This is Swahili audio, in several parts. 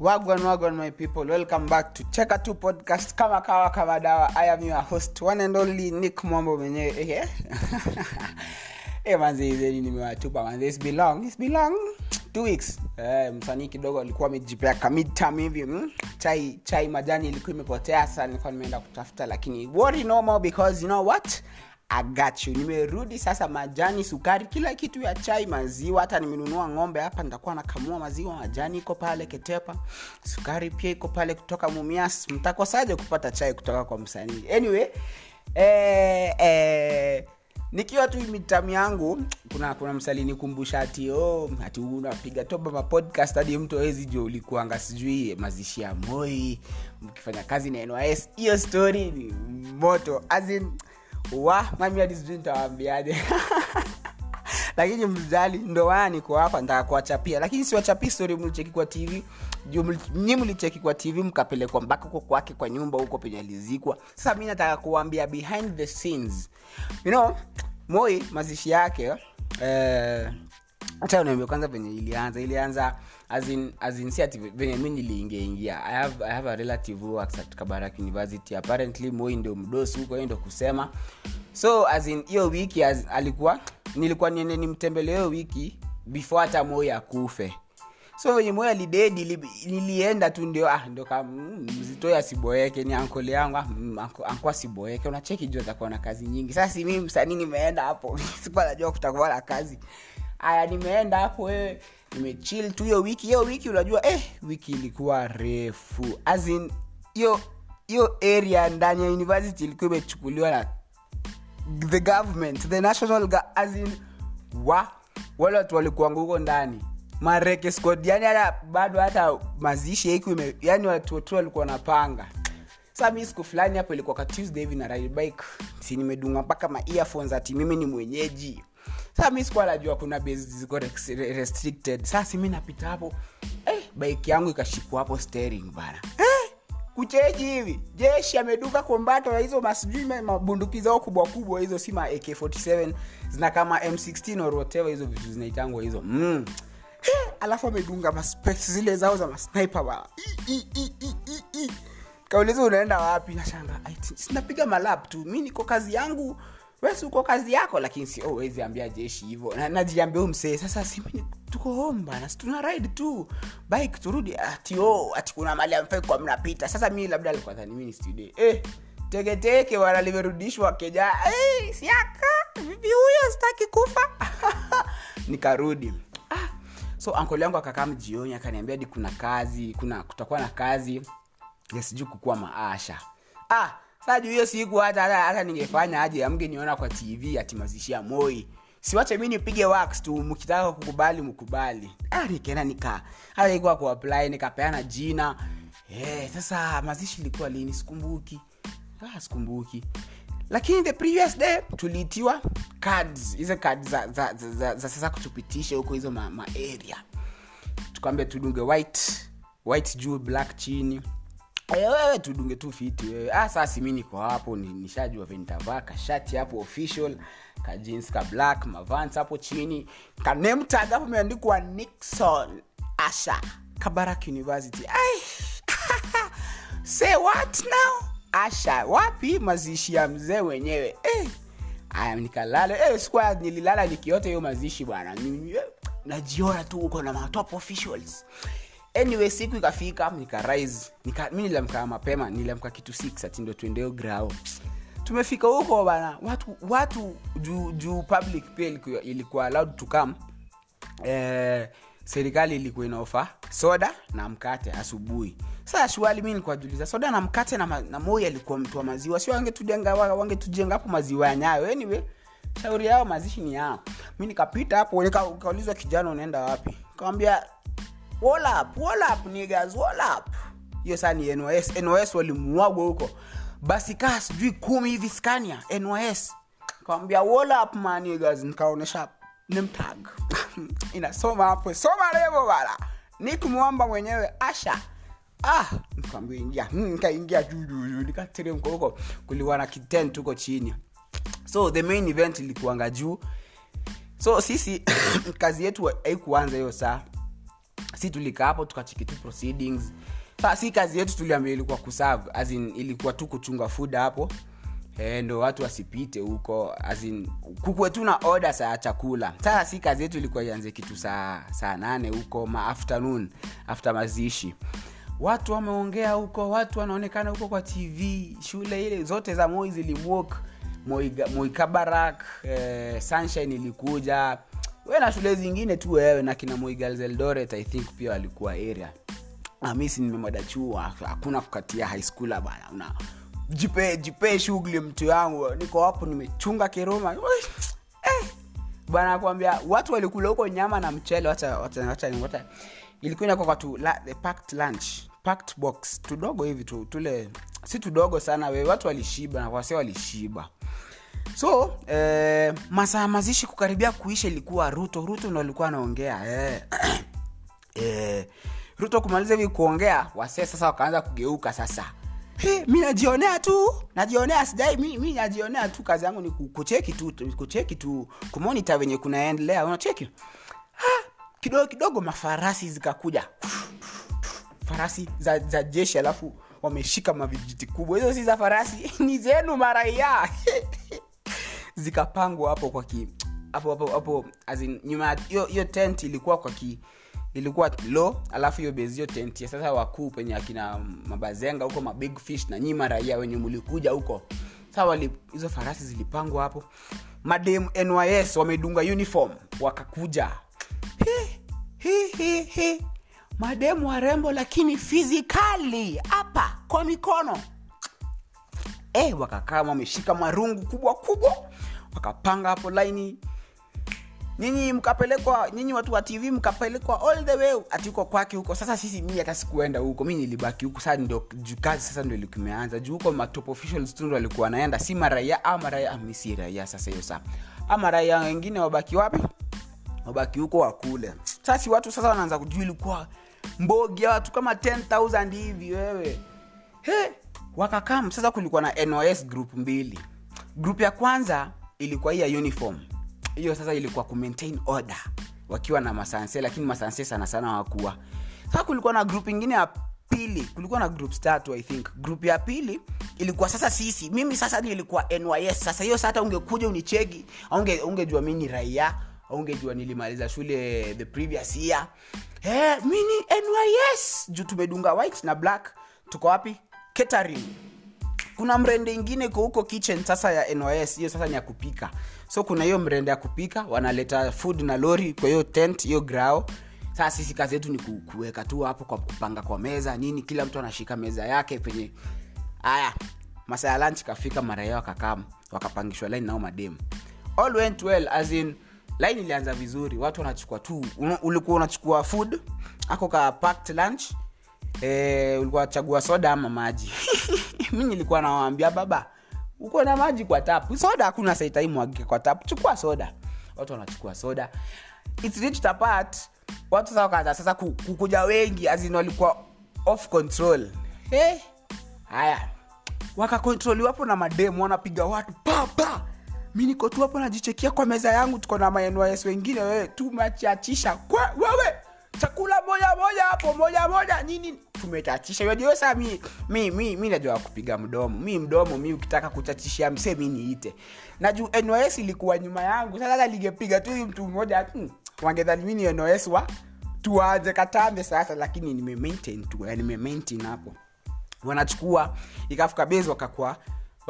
wagwan wagwan my people. Welcome back to cheka tu podcast. Kama kawa kama dawa. I am your host one and only nick mwambo mwenyewe eh, eh. Manze nimewatupa manze. It's been long it's two weeks. Eh, msanii kidogo alikuwa amejipea kamidtam hivi mm? chai chai majani ilikuwa imepotea sasa nilikuwa nimeenda kutafuta lakini worry no more because you know what I nimerudi sasa majani sukari kila kitu ya chai maziwa. Hata nimenunua ng'ombe hapa nitakuwa nakamua maziwa majani iko pale ketepa. Sukari pia iko pale kutoka mumias. Mtakosaje kupata chai kutoka kwa msanii? Anyway eh, eh, nikiwa tu mitamu yangu kuna kuna msali nikumbusha ati oh, ati unapiga toba mapodcast hadi mtu awezi jua ulikuanga sijui mazishi ya moi mkifanya kazi na nys hiyo story ni moto as in, wa mami hadi lakini mjali ndo wana niko hapa lakini siwachapii stori mlicheki kwa tv nyi mlicheki kwa tv mkapelekwa mpaka huko kwake kwa nyumba huko penye alizikwa. Sasa mi nataka kuwambia behind the scenes. You know moi mazishi yake eh, hata unaambia kwanza venye ilianza. Ilianza as in, venye mi niliingiaingia I have, i have a relative who works at kabarak university. Apparently moi ndio mdosi huko ndio kusema. So as in hiyo wiki as, alikuwa nilikuwa niende nimtembelee hiyo wiki before hata moi akufe. So venye moyo alidedi li- nilienda tu ndio ah, ndio mm, mzitoi asiboeke ni ankole yangu ah, mm, anko anko asiboeke. Unacheki juu atakuwa na kazi nyingi. Sasa si msanii nimeenda hapo sikuwa najua kutakuwa na kazi. Aya nimeenda hapo wewe nimechill tu hiyo wiki hiyo wiki unajua eh wiki ilikuwa refu. As hiyo hiyo area ndani ya university ilikuwa imechukuliwa na the government the national as wa wale watu walikuanga huko ndani. Mareke squad yani hata bado hata mazishi yaiku yani watu watu walikuwa napanga sa mi siku fulani hapo ilikuwa ka tuesday hivi na ride bike. Si nimedunga mpaka ma earphones ati mimi ni mwenyeji saa mi sikuwa najua kuna ziko restricted. Saa si mi napita hapo. Eh, baiki yangu ikashikwa hapo steering bana. Eh, kucheji hivi. Jeshi ameduka kombato hizo masijui mabunduki zao kubwa kubwa hizo si ma ak47 zina kama m16 or hizo vitu zinaitangwa hizo. Mm. Eh, alafu amedunga zile zao za masniper bana. Kauliza unaenda wapi? Nashanga sinapiga malap tu. Mi niko kazi yangu wesi uko kazi yako lakini si oh, wezi ambia jeshi hivo Na- najiambia msee sasa tuko si tuna ride tu. Bike turudi ati oh, ati kuna mali amfai mnapita. Sasa mi labda alikuwa dhani mi eh teketeke bana limerudishwa keja. Eh, siaka vipi huyo sitaki kufa? Nikarudi. Ah, so ankoli yangu akakaa mjioni akaniambia di kuna kazi kuna kutakuwa na kazi. Ya kukuwa maasha. Ah juu hiyo siku hata hata, ningefanya aje amgeniona kwa tv atimazishia moi. Siwache mi nipige tu mkitaka kukubali mkubali. Ah, nikaenda nika hata ikuwa kuapply nikapeana jina. Eh, sasa mazishi ilikuwa lini? Sikumbuki. Ah, sikumbuki. Lakini the previous day tuliitiwa hizo za, za, za, za, za sasa kutupitisha huko hizo ma, ma tukaambia tudunge white white juu black chini wewe tudunge tu fiti wewe ah, mi niko hapo ni- nishajua venitavaa kashati hapo official kajins ka black mavans hapo chini kanemtag hapo imeandikwa nixon asha kabarak university Ay. say what now asha wapi mazishi ya mzee wenyewe eh. aya nikalala hey, sikuwa nililala nikiota hiyo mazishi bwana eh, najiona tu huko na matop officials anyway siku ikafika nikarise nika, mi nilamka mapema nilamka kitu 6 ati ndo tuendeo grao tumefika huko bana watu watu juu juu public pia ilikuwa, allowed to come. Eh, serikali ilikuwa inaofa soda na mkate asubuhi. Sasa shuali mi nilikuwa soda na mkate na, ma, na moi alikuwa mtu wa maziwa sio wangetujenga wangetujenga hapo maziwa ya nyayo anyway. Shauri yao mazishi ni yao mi nikapita hapo nikaulizwa kijana unaenda wapi? Kawambia wall up, wall up, hiyo saa ni nys nys walimuagwa huko. Basi kaa sijui kumi hivi skania nys kawambia wall up man nikaonyesha nimtag. Inasoma hapo. Soma levo bala. Nikumwamba mwenyewe asha. Ah Hmm, nikaingia juu juu juu. Nikateremka huko. Kuliwa na kitent huko chini. So the main event ilikuanga juu. So sisi kazi yetu haikuanza hiyo saa si tulikaa hapo tukachiki tu proceedings. Sa si kazi yetu tuliambia ilikuwa kuserve as ilikuwa tu kuchunga food hapo e, ndo watu wasipite huko kukuwe tu na oda saa chakula. Sasa si kazi yetu ilikuwa ianze kitu saa saa nane huko ma afternoon after mazishi. Watu wameongea huko watu wanaonekana huko kwa tv shule ile zote za moi zilimwok moikabarak eh, sunshine ilikuja we na shule zingine tu wewe na kina moi eldoret i think pia walikuwa area. Amisi mi si nimemada chuo hakuna kukatia high school bana una jipee jipe shughuli mtu yangu. Niko hapo nimechunga kiruma eh, bana kwambia watu walikula huko nyama na mchele wacha wacha ilikuwa inakuwa tu la, the packed lunch packed box. Tudogo hivi tu tule si tudogo sana we watu walishiba na kwase walishiba so eh, masaa mazishi kukaribia kuisha ilikuwa ruto. Ruto ndo alikuwa anaongea eh, eh, ruto kumaliza hivi kuongea wasee sasa wakaanza kugeuka sasa. Mi najionea tu najionea sijai mi, mi najionea tu kazi yangu ni ku- kucheki tu kucheki tu kumonita venye kunaendelea unacheki? Kidogo kidogo mafarasi zikakuja. Farasi za, za jeshi alafu wameshika mavijiti kubwa. Hizo si za farasi ni zenu maraia. Zikapangwa hapo kwa ki hapo hapo hapo nyuma hiyo tent ilikuwa kwa ki ilikuwa lo alafu hiyo bezio hiyo tent ya sasa wakuu penye akina mabazenga huko mabig fish na nyima raia wenye mlikuja huko. Sawa hizo farasi zilipangwa hapo. Madem nys wamedunga uniform wakakuja. Hi, hi, hi, hi. Mademu warembo lakini fizikali hapa kwa mikono. E, wakakaa wameshika marungu kubwa kubwa wakapanga hapo laini. Nyinyi mkapelekwa nyinyi watu wa tv mkapelekwa all the way atiko kwake huko. Sasa sisi mi hata sikuenda huko mi nilibaki huko. Sasa ndio kazi sasa ndio likimeanza juu huko matop officials tu alikuwa anaenda si maraia ama raia mi si raia sasa hiyo saa. Ama raia wengine wabaki wapi? Wabaki huko wakule sasa watu sasa wanaanza kujua ilikuwa mbogi ya watu kama 10000 hivi wewe. He wakakam sasa kulikuwa na nos group mbili. Group ya kwanza ilikuwa hii ya uniform. Hiyo sasa ilikuwa ku maintain order. Wakiwa na masanse lakini masanse sana sana wakuwa sasa kulikuwa na group ingine ya pili. Kulikuwa na groups tatu i think. Group ya pili ilikuwa sasa sisi. Mimi sasa nilikuwa nys sasa hiyo sasa ungekuja unicheki unge ungejua mi ni raia ungejua nilimaliza shule the previous year hey, mini nys juu tumedunga white na black. Tuko wapi? Catering. Kuna mrende ingine huko kitchen sasa ya nys hiyo sasa ni ya kupika. So kuna hiyo mrende ya kupika. Wanaleta food na lori kwa hiyo tent hiyo grao. Sasa sisi kazi yetu ni kuweka tu hapo kwa kupanga kwa meza nini. Kila mtu anashika meza yake penye haya masaa ya lunch kafika mara yao wakakam wakapangishwa line nao mademu. All went well as in line ilianza vizuri watu wanachukua tu ulikuwa unachukua food ako ka packed lunch eh, ulikuwa chagua soda ama maji. Mi nilikuwa nawaambia baba uko na maji kwa tap. Soda hakuna saitaimwagike kwa tap chukua soda. Watu wanachukua soda. It's reached a watu sasa sasa kukuja wengi azin walikuwa off control. Hey, haya wakakontroli wapo na mademu wanapiga watu papa mi niko tu hapo najichekia kwa meza yangu tuko na manys wengine wewe tumechachisha kwa wewe chakula moja moja hapo moja moja nini? Tumechachisha unajua mi mi mi mi najua kupiga mdomo. Mi mdomo mi ukitaka kuchachishia mse mi niite. Najuu nys ilikuwa nyuma yangu. Sasa lingepiga tu mtu mmoja hmm, wangedhalimini mi nos wa tuanze katambe sasa lakini nimemaintain tu eh, nime hapo. Wanachukua ikafika base wakakuwa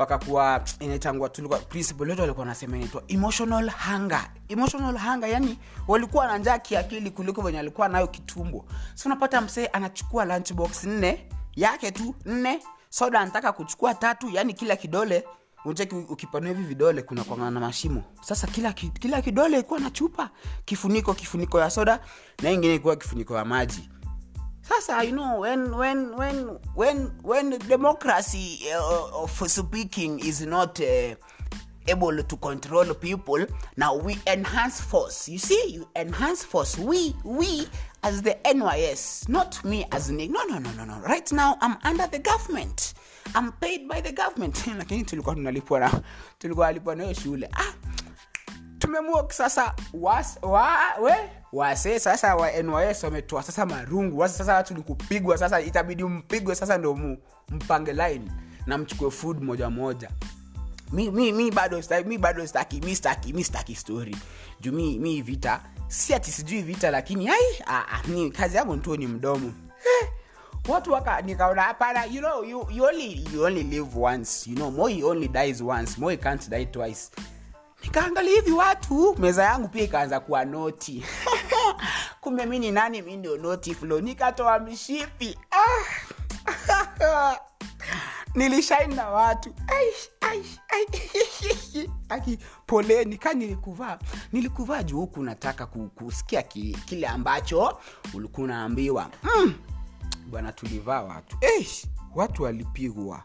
wakakuwa inaitangwa tulikuwa principal inaitwa emotional hunger. Emotional hunger yani walikuwa na njaa kiakili kuliko venye alikuwa nayo kitumbo so unapata msee anachukua lunchbox nne yake tu nne soda anataka kuchukua tatu yani kila kidole ucheki ukipanua hivi vidole kuna kwangana na mashimo. Sasa kila, kila kidole ikuwa na chupa kifuniko kifuniko ya soda na ingine ikuwa kifuniko ya maji sasa you know when when when when when democracy uh, of speaking is not uh, able to control people now we enhance force. You see you enhance force. We we as the nys not me as Nick. no no no no no. Right now i'm under the government. I'm paid by the government. Lakini tulikuwa tunalipwa na tulikuwa nalipwa nayo shule. Ah tumemwok sasa was, wa, we wase sasa wa nys wametoa sasa marungu. Wase sasa ni sasa itabidi mpigwe sasa ndo mu, mpange line na mchukue food moja moja. Mi, mi, mi bado mi bado staki mi staki mi staki story. Juu mi, mi vita si ati sijui vita lakini ai a, a, ni kazi yangu tu ni mdomo. Eh, watu waka nikaona hapana you know you, you only you only live once you know moi only dies once moi can't die twice nikaangalia hivi watu meza yangu pia ikaanza kuwa noti. Kumbe mi ni nani mi ndio noti flo nikatoa mshipi ah. nilishaini na watu. Aki poleni ka nilikuvaa. Nilikuvaa juu huku nataka kusikia ki, kile ambacho ulikuwa unaambiwa. Mm. bwana tulivaa watu. Eish, watu walipigwa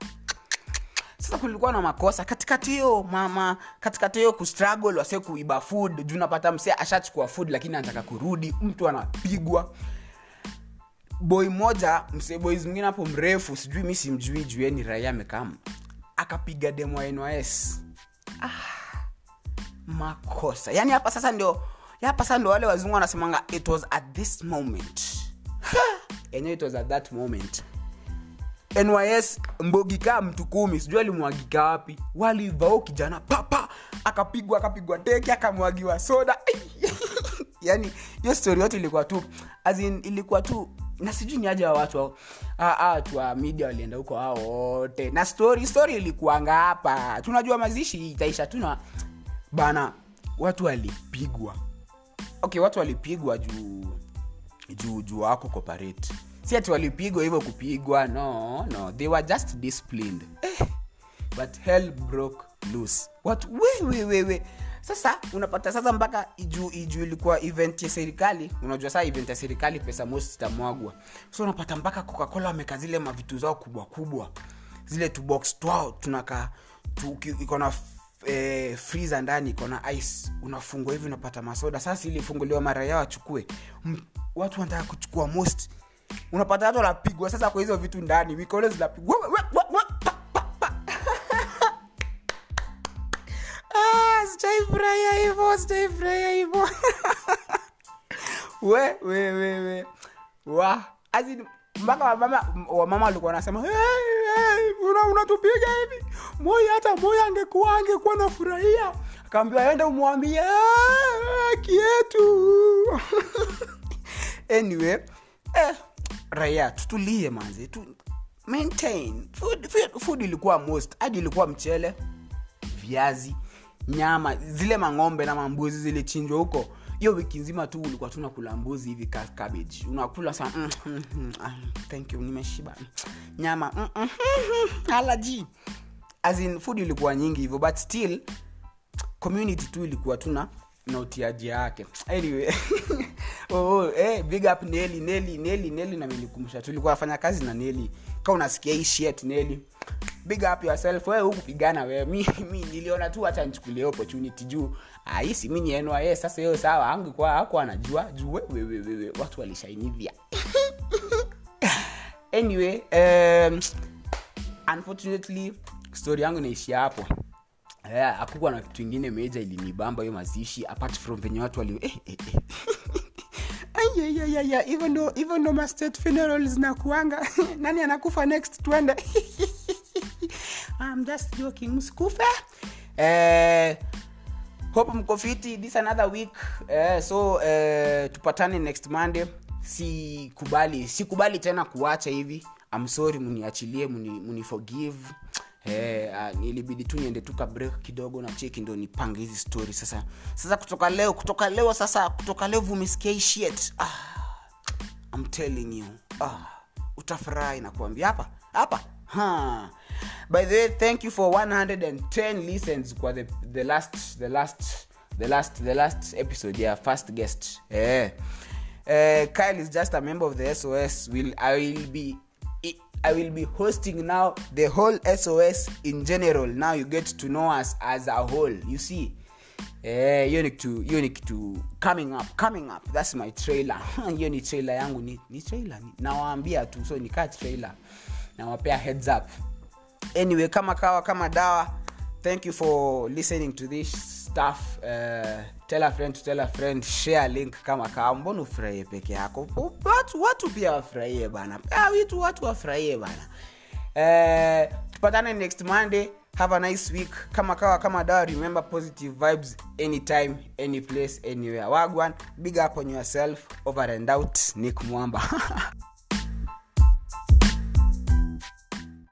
sasa kulikuwa na makosa. Katikati hiyo mama katikati hiyo kustruggle wase kuiba food. Juu napata msee ashachukua food lakini anataka kurudi. Mtu anapigwa. Boy moja msee boys mwingine hapo mrefu sijui mi simjui jueni raia amekam. Akapiga demo nys ah, makosa. Yani hapa sasa ndio hapa sasa ndio wale wazungu wanasemanga it was at this moment. Enyewe it was at that moment nys mbogikaa mtu kumi sijui alimwagika wapi. Walivao kijana papa akapigwa akapigwa teke akamwagiwa soda. Yani hiyo story yote ilikuwa tu as in, ilikuwa tu na sijui ni aja wa watu. Ah, ah, watu wa media walienda huko hao wote. Na story story ilikuanga hapa. Tunajua mazishi itaisha tuna bana watu walipigwa. Okay watu walipigwa juu juu juu wako cooperate si ati walipigwa hivyo kupigwa no no. They were just disciplined. Eh, but hell broke loose. Watu wewewewe sasa unapata sasa mpaka iju iju ilikuwa event ya serikali. Unajua saa event ya serikali pesa mosi zitamwagwa so unapata mpaka coca-cola wameka zile mavitu zao kubwa kubwa. Zile tubox twao tunakaa tu, iko na eh, freezer ndani iko na ice unafungwa hivi unapata masoda. Sasa ilifunguliwa mara yao achukue watu wanataka kuchukua most unapata watu wanapigwa. Sasa kwa hizo vitu ndani mikono zinapigwa. Ah, sijaifurahia hivo sijaifurahia hivo we wa As mpaka wamama walikuwa wanasema hey, hey, una hivi? Moya hata moya angekuwa angekuwa nafurahia. Akaambiwa ende umwambie "Ah, kietu anyway eh, raia tutulie manzi tu maintain. Food, food, food ilikuwa most. Hadi ilikuwa mchele viazi nyama zile mang'ombe na mambuzi zilichinjwa huko. Hiyo wiki nzima tu ulikuwa tu nakula mbuzi hivi cabbage. Unakula sana. Mm, mm, mm, ah, thank you nimeshiba. Nyama mm, mm, mm, allergy. As in food ilikuwa nyingi hivyo but still community tu ilikuwa tuna na utiaji yake. Anyway. Oh, oh, eh, big up neli neli neli neli na tulikuwa nafanya kazi na neli ka unasikia hii shit neli big up yourself. Wewe hukupigana wewe. Mi, mi niliona tu hata nichukulie opportunity juu. Ah, mi nienwa ye sasa hiyo sawa angekuwa hako anajua. Juu wewe wewe wewe watu walishainivya. Anyway um, unfortunately story yangu inaishia hapo yeah, akukuwa na kitu ingine meja ilinibamba hiyo mazishi apart from venye watu wali eh, eh, eh. Nani anakufa next twende? I'm just joking msikufe. Eh, hope mko this another week. Eh, so eh, tupatane next monday. Sikubali sikubali tena kuacha hivi. I'm sorry muniachilie muni, Eh, uh, ilibidi tu niende tuka break kidogo na cheki ndo nipange hizi story. Sasa sasa kutoka leo kutoka leo sasa kutoka leo vumisikia shit. Ah, I'm telling you. Ah, utafurahi na kuambia hapa hapa. Ha. by the way thank you for 110 listens kwa the, the last the last the last the last episode yeah first guest. Eh. Uh, Kyle is just a member of the SOS will I will be I will be hosting now the whole SOS in general. Now you get to know us as a whole. You see, eh, hiyo ni kitu hiyo ni kitu coming up coming up. That's my trailer. Hiyo ni trailer yangu. Ni, ni trailer? Ni, nawaambia tu so nikaa trailer. Nawapea heads up. Anyway kama kawa kama dawa thank you for listening to this stuff. Uh, tell a friend tell a friend share link kama kaa mbona ufurahie peke yako? Watu, pia wafurahie bana. Pea vitu watu wafurahie bana. Uh, tupatane next monday. Have a nice week. Kama kawa kama dawa remember positive vibes anytime any place anywhere. Wagwan big up on yourself. Over and out. Nick mwamba